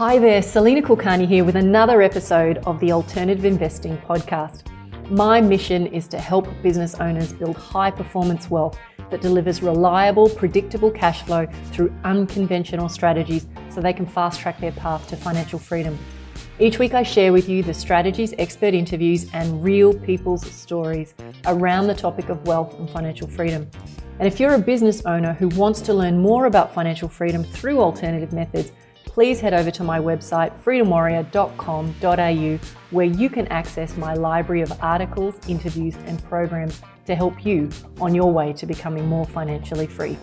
Hi there, Salena Kulkarni here with another episode of the Alternative Investing Podcast. My mission is to help business owners build high performance wealth that delivers reliable, predictable cash flow through unconventional strategies so they can fast track their path to financial freedom. Each week, I share with you the strategies, expert interviews, and real people's stories around the topic of wealth and financial freedom. And if you're a business owner who wants to learn more about financial freedom through alternative methods, please head over to my website, freedomwarrior.com.au, where you can access my library of articles, interviews, and programs to help you on your way to becoming more financially free.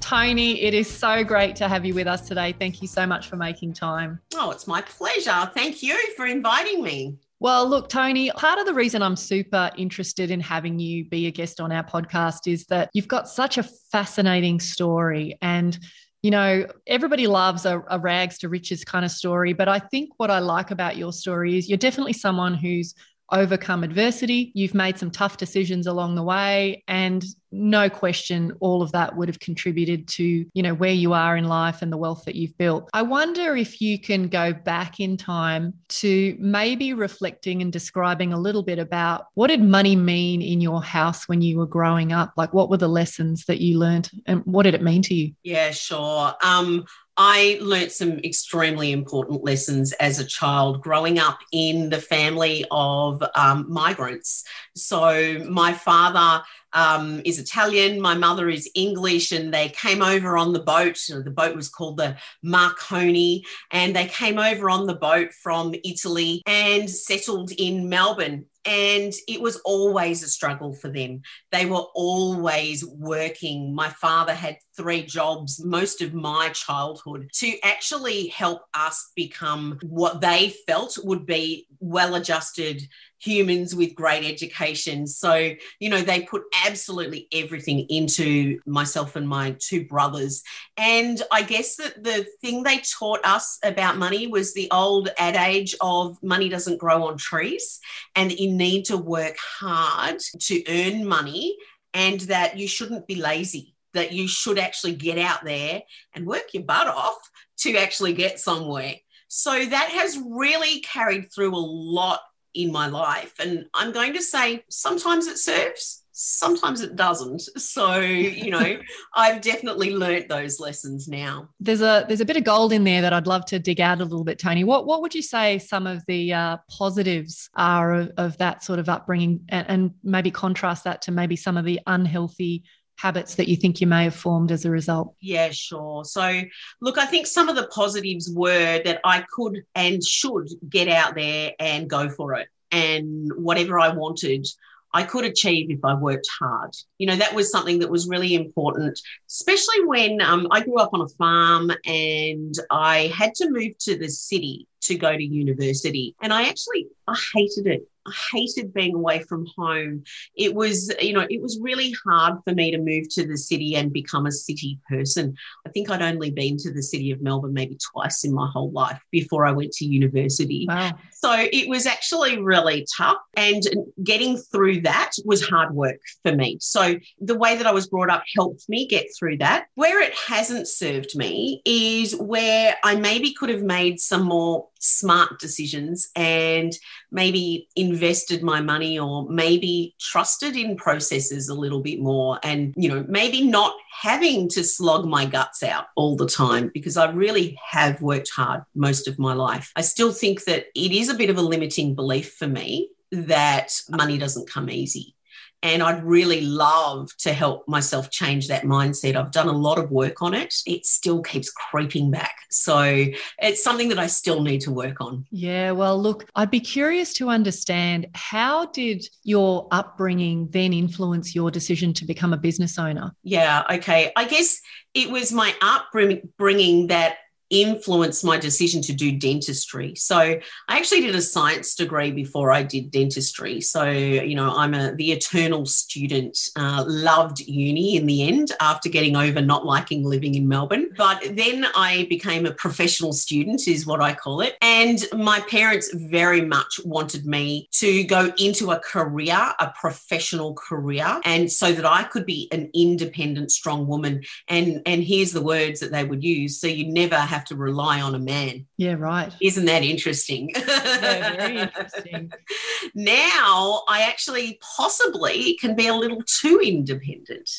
Toni, it is so great to have you with us today. Thank you so much for making time. Oh, it's my pleasure. Thank you for inviting me. Well, look, Toni, part of the reason I'm super interested in having you be a guest on our podcast is that you've got such a fascinating story. And you know, everybody loves a, a, rags to riches kind of story. But I think what I like about your story is you're definitely someone who's overcome adversity. You've made some tough decisions along the way. And no question, all of that would have contributed to, you know, where you are in life and the wealth that you've built. I wonder if you can go back in time to maybe reflecting and describing a little bit about what did money mean in your house when you were growing up? Like what were the lessons that you learned and what did it mean to you? Yeah, sure. Um, I learnt some extremely important lessons as a child growing up in the family of um, migrants. So, my father um, is Italian, my mother is English, and they came over on the boat. The boat was called the Marconi, and they came over on the boat from Italy and settled in Melbourne and it was always a struggle for them. They were always working. My father had three jobs most of my childhood to actually help us become what they felt would be well adjusted humans with great education. So, you know, they put absolutely everything into myself and my two brothers. And I guess that the thing they taught us about money was the old adage of money doesn't grow on trees and you need to work hard to earn money and that you shouldn't be lazy. That you should actually get out there and work your butt off to actually get somewhere. So that has really carried through a lot in my life. And I'm going to say sometimes it serves, sometimes it doesn't. So, you know, I've definitely learnt those lessons now. There's a there's a bit of gold in there that I'd love to dig out a little bit, Toni. What what would you say some of the uh, positives are of, of, that sort of upbringing and, and maybe contrast that to maybe some of the unhealthy habits that you think you may have formed as a result? Yeah, sure. So, look, I think some of the positives were that I could and should get out there and go for it. And whatever I wanted, I could achieve if I worked hard. You know, that was something that was really important, especially when um, I grew up on a farm and I had to move to the city to go to university. And I actually, I hated it. I hated being away from home. It was, you know, it was really hard for me to move to the city and become a city person. I think I'd only been to the city of Melbourne maybe twice in my whole life before I went to university. Wow. So it was actually really tough. And getting through that was hard work for me. So the way that I was brought up helped me get through that. Where it hasn't served me is where I maybe could have made some more smart decisions and maybe invested my money or maybe trusted in processes a little bit more and you know maybe not having to slog my guts out all the time because I really have worked hard most of my life. I still think that it is a bit of a limiting belief for me that money doesn't come easy. And I'd really love to help myself change that mindset. I've done a lot of work on it. It still keeps creeping back. So it's something that I still need to work on. Yeah. Well, look, I'd be curious to understand how did your upbringing then influence your decision to become a business owner? Yeah. Okay. I guess it was my upbringing that influenced my decision to do dentistry. So I actually did a science degree before I did dentistry. So, you know, I'm a the eternal student, uh, loved uni in the end after getting over not liking living in Melbourne. But then I became a professional student, is what I call it. And my parents very much wanted me to go into a career, a professional career, and so that I could be an independent, strong woman. And, and here's the words that they would use. So you never have have to rely on a man. Yeah, right. Isn't that interesting? Yeah, very interesting. now I actually possibly can be a little too independent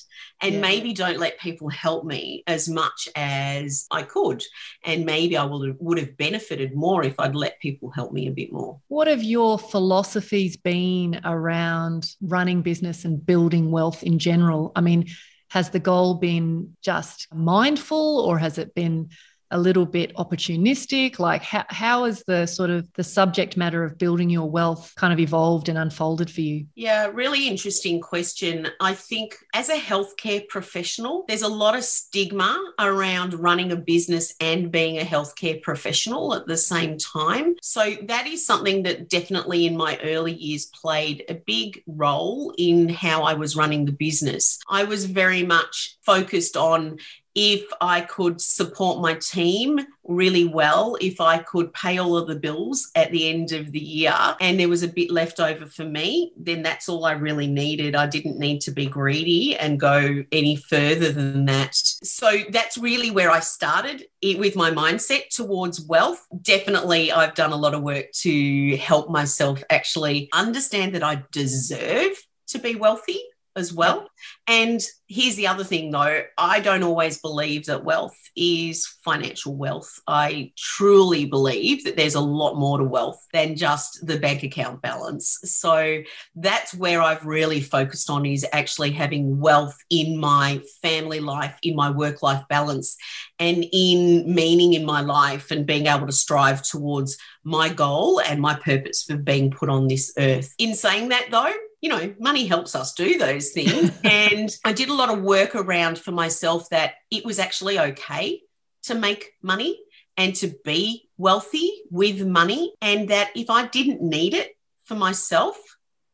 and Yeah. maybe don't let people help me as much as I could. And maybe I would have, would have benefited more if I'd let people help me a bit more. What have your philosophies been around running business and building wealth in general? I mean, has the goal been just mindful or has it been a little bit opportunistic? Like how, how has the sort of the subject matter of building your wealth kind of evolved and unfolded for you? Yeah, really interesting question. I think as a healthcare professional, there's a lot of stigma around running a business and being a healthcare professional at the same time. So that is something that definitely in my early years played a big role in how I was running the business. I was very much focused on if I could support my team really well, if I could pay all of the bills at the end of the year and there was a bit left over for me, then that's all I really needed. I didn't need to be greedy and go any further than that. So that's really where I started it with my mindset towards wealth. Definitely, I've done a lot of work to help myself actually understand that I deserve to be wealthy as well. And here's the other thing though I don't always believe that wealth is financial wealth. I truly believe that there's a lot more to wealth than just the bank account balance. So that's where I've really focused on is actually having wealth in my family life, in my work life balance, and in meaning in my life and being able to strive towards my goal and my purpose for being put on this earth. In saying that though, you know, money helps us do those things. and I did a lot of work around for myself that it was actually okay to make money and to be wealthy with money. And that if I didn't need it for myself,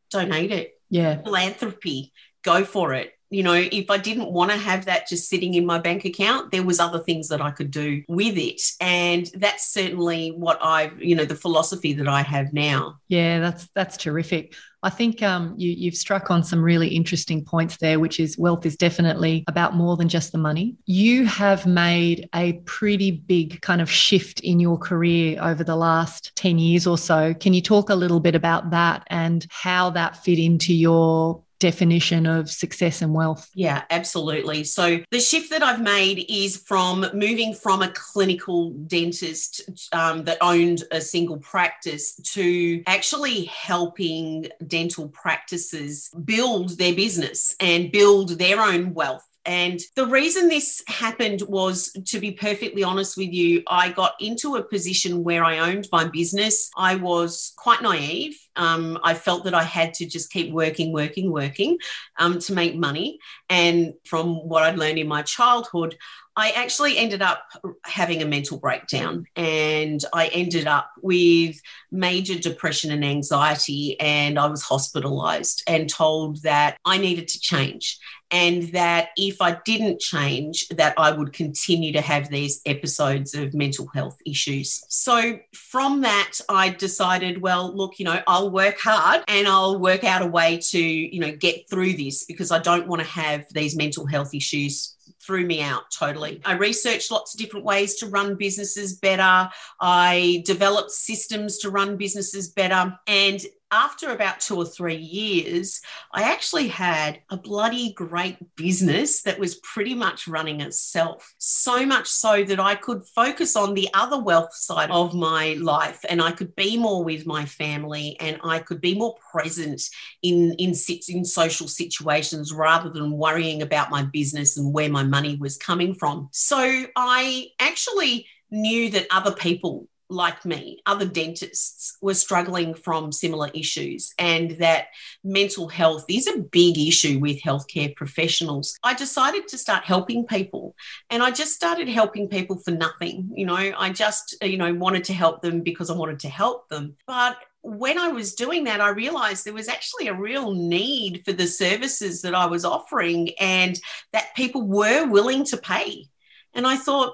donate it. Yeah. Philanthropy, go for it. You know, if I didn't want to have that just sitting in my bank account, there was other things that I could do with it. And that's certainly what I've, you know, the philosophy that I have now. Yeah, that's that's terrific. I think um, you, you've struck on some really interesting points there, which is wealth is definitely about more than just the money. You have made a pretty big kind of shift in your career over the last 10 years or so. Can you talk a little bit about that and how that fit into your definition of success and wealth? Yeah, absolutely. So the shift that I've made is from moving from a clinical dentist um, that owned a single practice to actually helping dental practices build their business and build their own wealth. And the reason this happened was, to be perfectly honest with you, I got into a position where I owned my business. I was quite naive. Um, I felt that I had to just keep working, working, working um, to make money. And from what I'd learned in my childhood, I actually ended up having a mental breakdown and I ended up with major depression and anxiety. And I was hospitalized and told that I needed to change and that if I didn't change, that I would continue to have these episodes of mental health issues. So from that, I decided, well, look, you know, Work hard and I'll work out a way to, you know, get through this because I don't want to have these mental health issues threw me out totally. I researched lots of different ways to run businesses better. I developed systems to run businesses better. And after about two or three years, I actually had a bloody great business that was pretty much running itself. So much so that I could focus on the other wealth side of my life and I could be more with my family and I could be more present in, in, in social situations rather than worrying about my business and where my money was coming from. So I actually knew that other people like me, other dentists were struggling from similar issues, and that mental health is a big issue with healthcare professionals. I decided to start helping people, and I just started helping people for nothing. You know, I just, you know, wanted to help them because I wanted to help them. But when I was doing that, I realized there was actually a real need for the services that I was offering and that people were willing to pay. And I thought,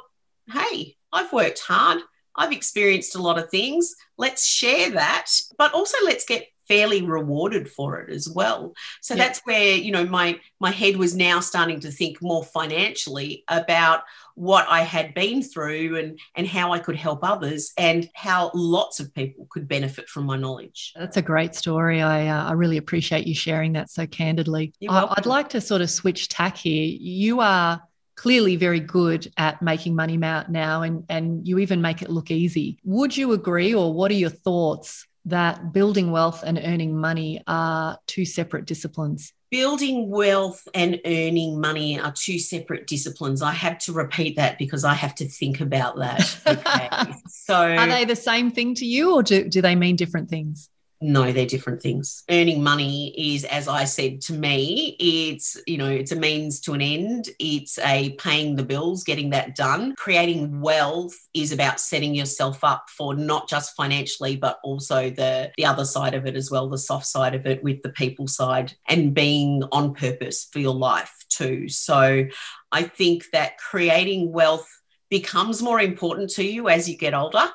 hey, I've worked hard. I've experienced a lot of things. Let's share that, but also let's get fairly rewarded for it as well. So yep. that's where, you know, my my head was now starting to think more financially about what I had been through and and how I could help others and how lots of people could benefit from my knowledge. That's a great story. I uh, I really appreciate you sharing that so candidly. I, I'd like to sort of switch tack here. You are clearly very good at making money now and and you even make it look easy. Would you agree or what are your thoughts that building wealth and earning money are two separate disciplines? Building wealth and earning money are two separate disciplines. I have to repeat that because I have to think about that. Okay. so, are they the same thing to you, or do, do they mean different things? No they're different things. Earning money is as i said to me it's you know it's a means to an end. It's a paying the bills getting that done. Creating wealth is about setting yourself up for not just financially but also the the other side of it as well the soft side of it with the people side and being on purpose for your life too. So i think that creating wealth becomes more important to you as you get older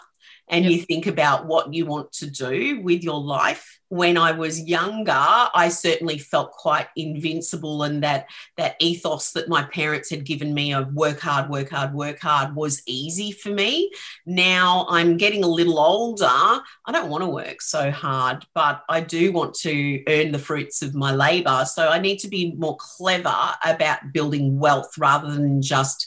and yep. you think about what you want to do with your life. When i was younger i certainly felt quite invincible and that that ethos that my parents had given me of work hard work hard work hard was easy for me. Now i'm getting a little older. I don't want to work so hard but i do want to earn the fruits of my labor. So i need to be more clever about building wealth rather than just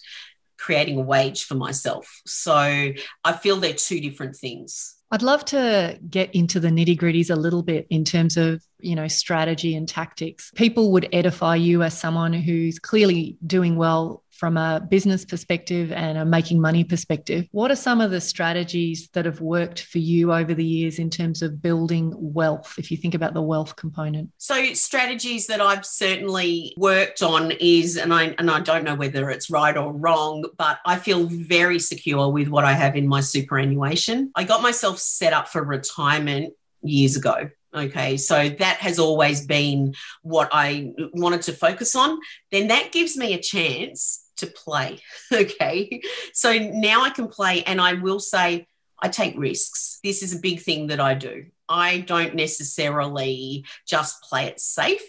creating a wage for myself. So I feel they're two different things. I'd love to get into the nitty gritties a little bit in terms of, you know, strategy and tactics. People would edify you as someone who's clearly doing well from a business perspective and a making money perspective. What are some of the strategies that have worked for you over the years in terms of building wealth, if you think about the wealth component? So, strategies that I've certainly worked on is, and I, and I don't know whether it's right or wrong, but I feel very secure with what I have in my superannuation. I got myself set up for retirement years ago. Okay, so that has always been what I wanted to focus on. Then that gives me a chance to play. okay. So now I can play, and I will say, I take risks. This is a big thing that I do. I don't necessarily just play it safe.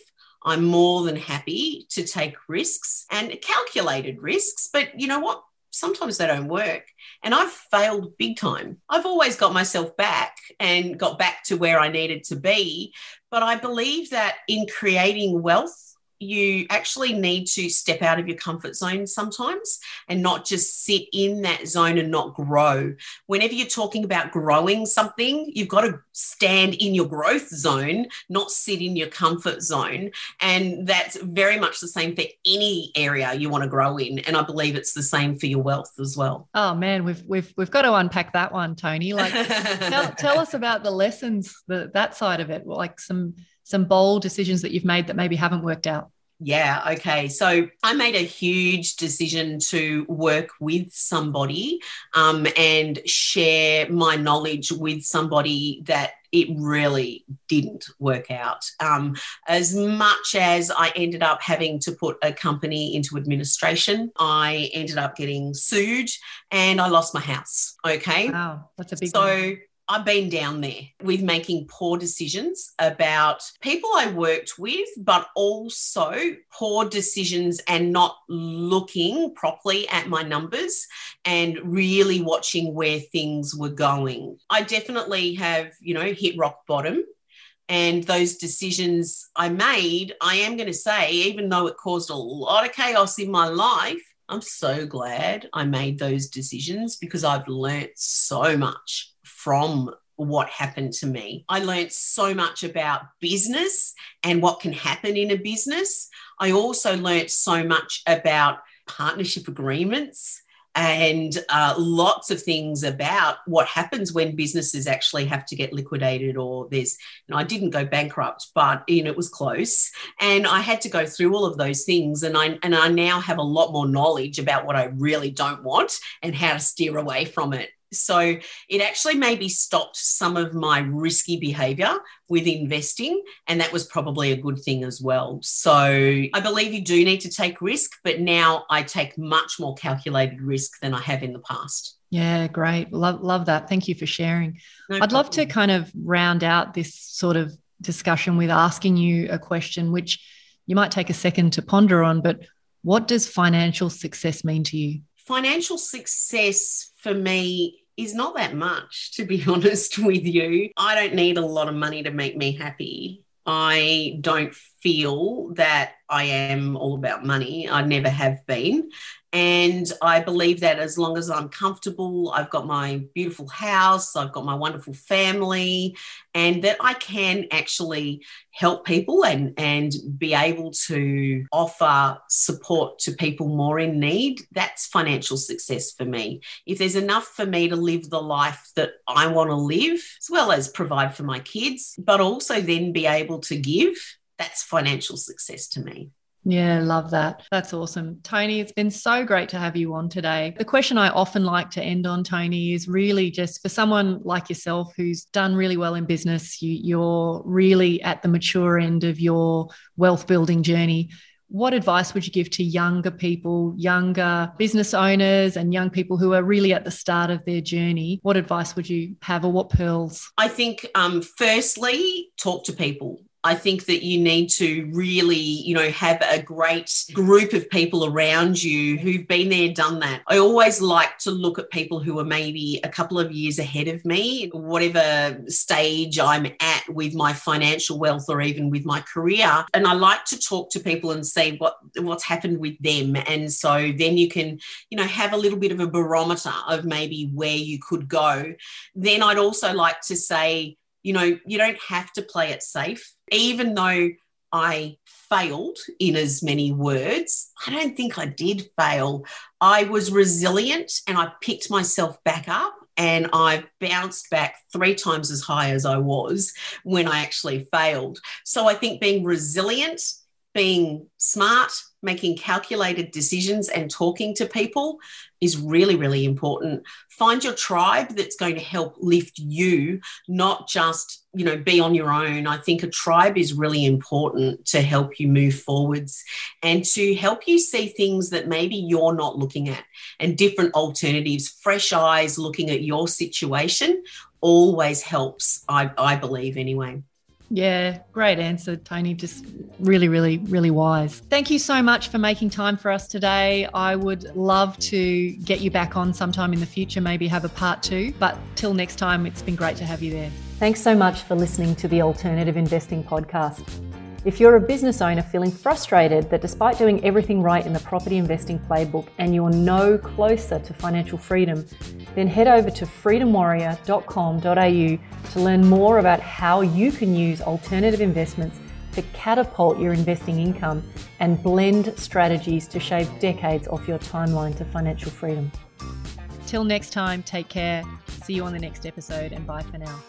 I'm more than happy to take risks and calculated risks. But you know what? Sometimes they don't work. And I've failed big time. I've always got myself back and got back to where I needed to be. But I believe that in creating wealth, you actually need to step out of your comfort zone sometimes and not just sit in that zone and not grow. Whenever you're talking about growing something, you've got to stand in your growth zone, not sit in your comfort zone. And that's very much the same for any area you want to grow in. And I believe it's the same for your wealth as well. Oh man, we've we've we've got to unpack that one, Toni. Like tell, tell us about the lessons, the, that side of it, like some some bold decisions that you've made that maybe haven't worked out? Yeah, okay. So I made a huge decision to work with somebody um, and share my knowledge with somebody that it really didn't work out. Um, as much as I ended up having to put a company into administration, I ended up getting sued and I lost my house. Okay. Wow, that's a big so. One I've been down there with making poor decisions about people I worked with, but also poor decisions and not looking properly at my numbers and really watching where things were going. I definitely have, you know, hit rock bottom. And those decisions I made, I am going to say, even though it caused a lot of chaos in my life, I'm so glad I made those decisions because I've learnt so much from what happened to me. I learned so much about business and what can happen in a business. I also learned so much about partnership agreements and uh, lots of things about what happens when businesses actually have to get liquidated or there's you know i didn't go bankrupt but you know it was close and i had to go through all of those things and i and i now have a lot more knowledge about what i really don't want and how to steer away from it so it actually maybe stopped some of my risky behavior with investing. And that was probably a good thing as well. So I believe you do need to take risk, but now I take much more calculated risk than I have in the past. Yeah, great. Love, love that. Thank you for sharing. No I'd problem. love to kind of round out this sort of discussion with asking you a question, which you might take a second to ponder on, but what does financial success mean to you? Financial success for me is not that much, to be honest with you. I don't need a lot of money to make me happy. I don't feel that I am all about money. I never have been. And I believe that as long as I'm comfortable, I've got my beautiful house, I've got my wonderful family, and that I can actually help people and, and be able to offer support to people more in need, that's financial success for me. If there's enough for me to live the life that I want to live, as well as provide for my kids, but also then be able to give, that's financial success to me. Yeah, love that. That's awesome. Toni, it's been so great to have you on today. The question I often like to end on, Toni, is really just for someone like yourself who's done really well in business, you, you're really at the mature end of your wealth building journey. What advice would you give to younger people, younger business owners, and young people who are really at the start of their journey? What advice would you have, or what pearls? I think, um, firstly, talk to people I think that you need to really, you know, have a great group of people around you who've been there, done that. I always like to look at people who are maybe a couple of years ahead of me, whatever stage I'm at with my financial wealth or even with my career. And I like to talk to people and see what what's happened with them. And so then you can, you know, have a little bit of a barometer of maybe where you could go. Then I'd also like to say, you know, you don't have to play it safe. Even though I failed in as many words, I don't think I did fail. I was resilient and I picked myself back up and I bounced back three times as high as I was when I actually failed. So I think being resilient, being smart, making calculated decisions and talking to people is really, really important. Find your tribe that's going to help lift you, not just, you know, be on your own. I think a tribe is really important to help you move forwards and to help you see things that maybe you're not looking at and different alternatives, fresh eyes looking at your situation always helps, I, I believe anyway. Yeah, great answer, Toni. Just really, really, really wise. Thank you so much for making time for us today. I would love to get you back on sometime in the future, maybe have a part two. But till next time, it's been great to have you there. Thanks so much for listening to the Alternative Investing Podcast. If you're a business owner feeling frustrated that despite doing everything right in the property investing playbook and you're no closer to financial freedom, then head over to freedomwarrior.com.au to learn more about how you can use alternative investments to catapult your investing income and blend strategies to shave decades off your timeline to financial freedom. Till next time, take care. See you on the next episode and bye for now.